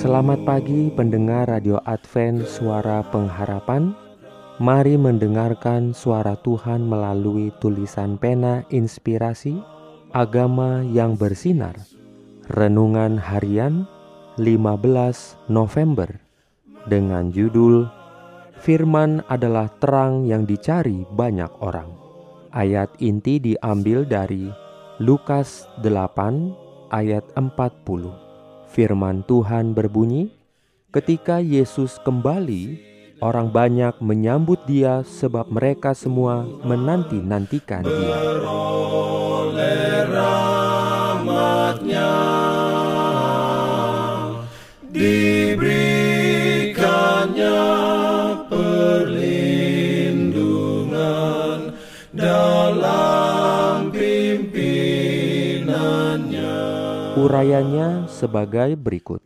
Selamat pagi pendengar Radio Advent Suara Pengharapan. Mari mendengarkan suara Tuhan melalui tulisan pena inspirasi Agama yang bersinar. Renungan harian 15 November Dengan judul Firman adalah terang yang dicari banyak orang. Ayat inti diambil dari Lukas 8 ayat 40 Firman Tuhan berbunyi, "Ketika Yesus kembali, orang banyak menyambut Dia sebab mereka semua menanti-nantikan Dia." Urayanya sebagai berikut.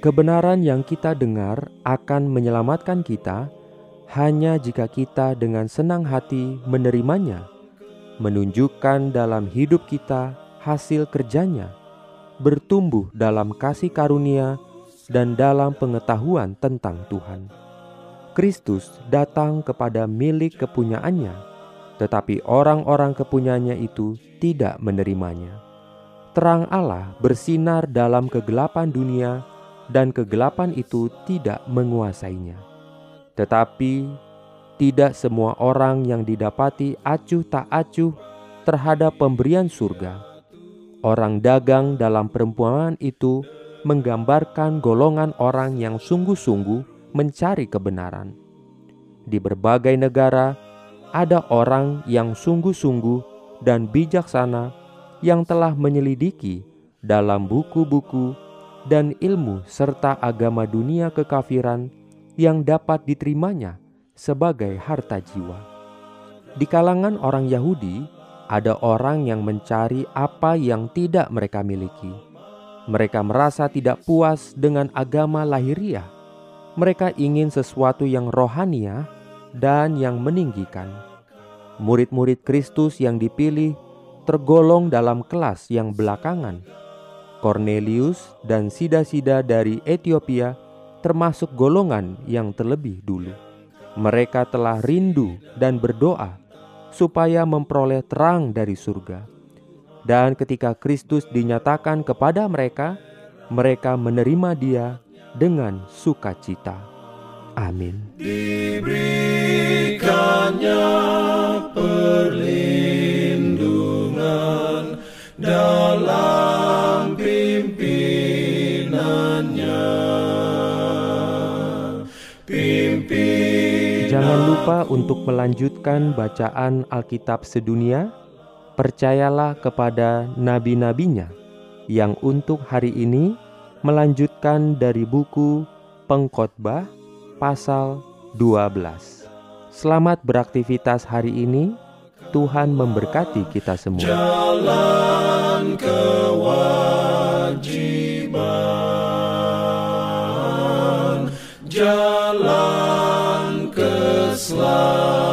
Kebenaran yang kita dengar akan menyelamatkan kita hanya jika kita dengan senang hati menerimanya, menunjukkan dalam hidup kita hasil kerjanya, bertumbuh dalam kasih karunia dan dalam pengetahuan tentang Tuhan. Kristus datang kepada milik kepunyaannya, tetapi orang-orang kepunyaannya itu tidak menerimanya terang Allah bersinar dalam kegelapan dunia, dan kegelapan itu tidak menguasainya. Tetapi tidak semua orang yang didapati acuh tak acuh terhadap pemberian surga. Orang dagang dalam perempuan itu menggambarkan golongan orang yang sungguh-sungguh mencari kebenaran. Di berbagai negara ada orang yang sungguh-sungguh dan bijaksana yang telah menyelidiki dalam buku-buku dan ilmu serta agama dunia kekafiran yang dapat diterimanya sebagai harta jiwa. Di kalangan orang Yahudi, ada orang yang mencari apa yang tidak mereka miliki. Mereka merasa tidak puas dengan agama lahiriah. Mereka ingin sesuatu yang rohania dan yang meninggikan. Murid-murid Kristus yang dipilih tergolong dalam kelas yang belakangan. Cornelius dan sida-sida dari Ethiopia termasuk golongan yang terlebih dulu. Mereka telah rindu dan berdoa supaya memperoleh terang dari surga. Dan ketika Kristus dinyatakan kepada mereka, mereka menerima Dia dengan sukacita. Amin. Diberikannya dalam pimpinannya. Pimpin Jangan lupa untuk melanjutkan bacaan Alkitab sedunia. Percayalah kepada nabi-nabinya yang untuk hari ini melanjutkan dari buku Pengkhotbah pasal 12. Selamat beraktivitas hari ini. Tuhan memberkati kita semua. Jalan kewajiban, jalan keselamatan.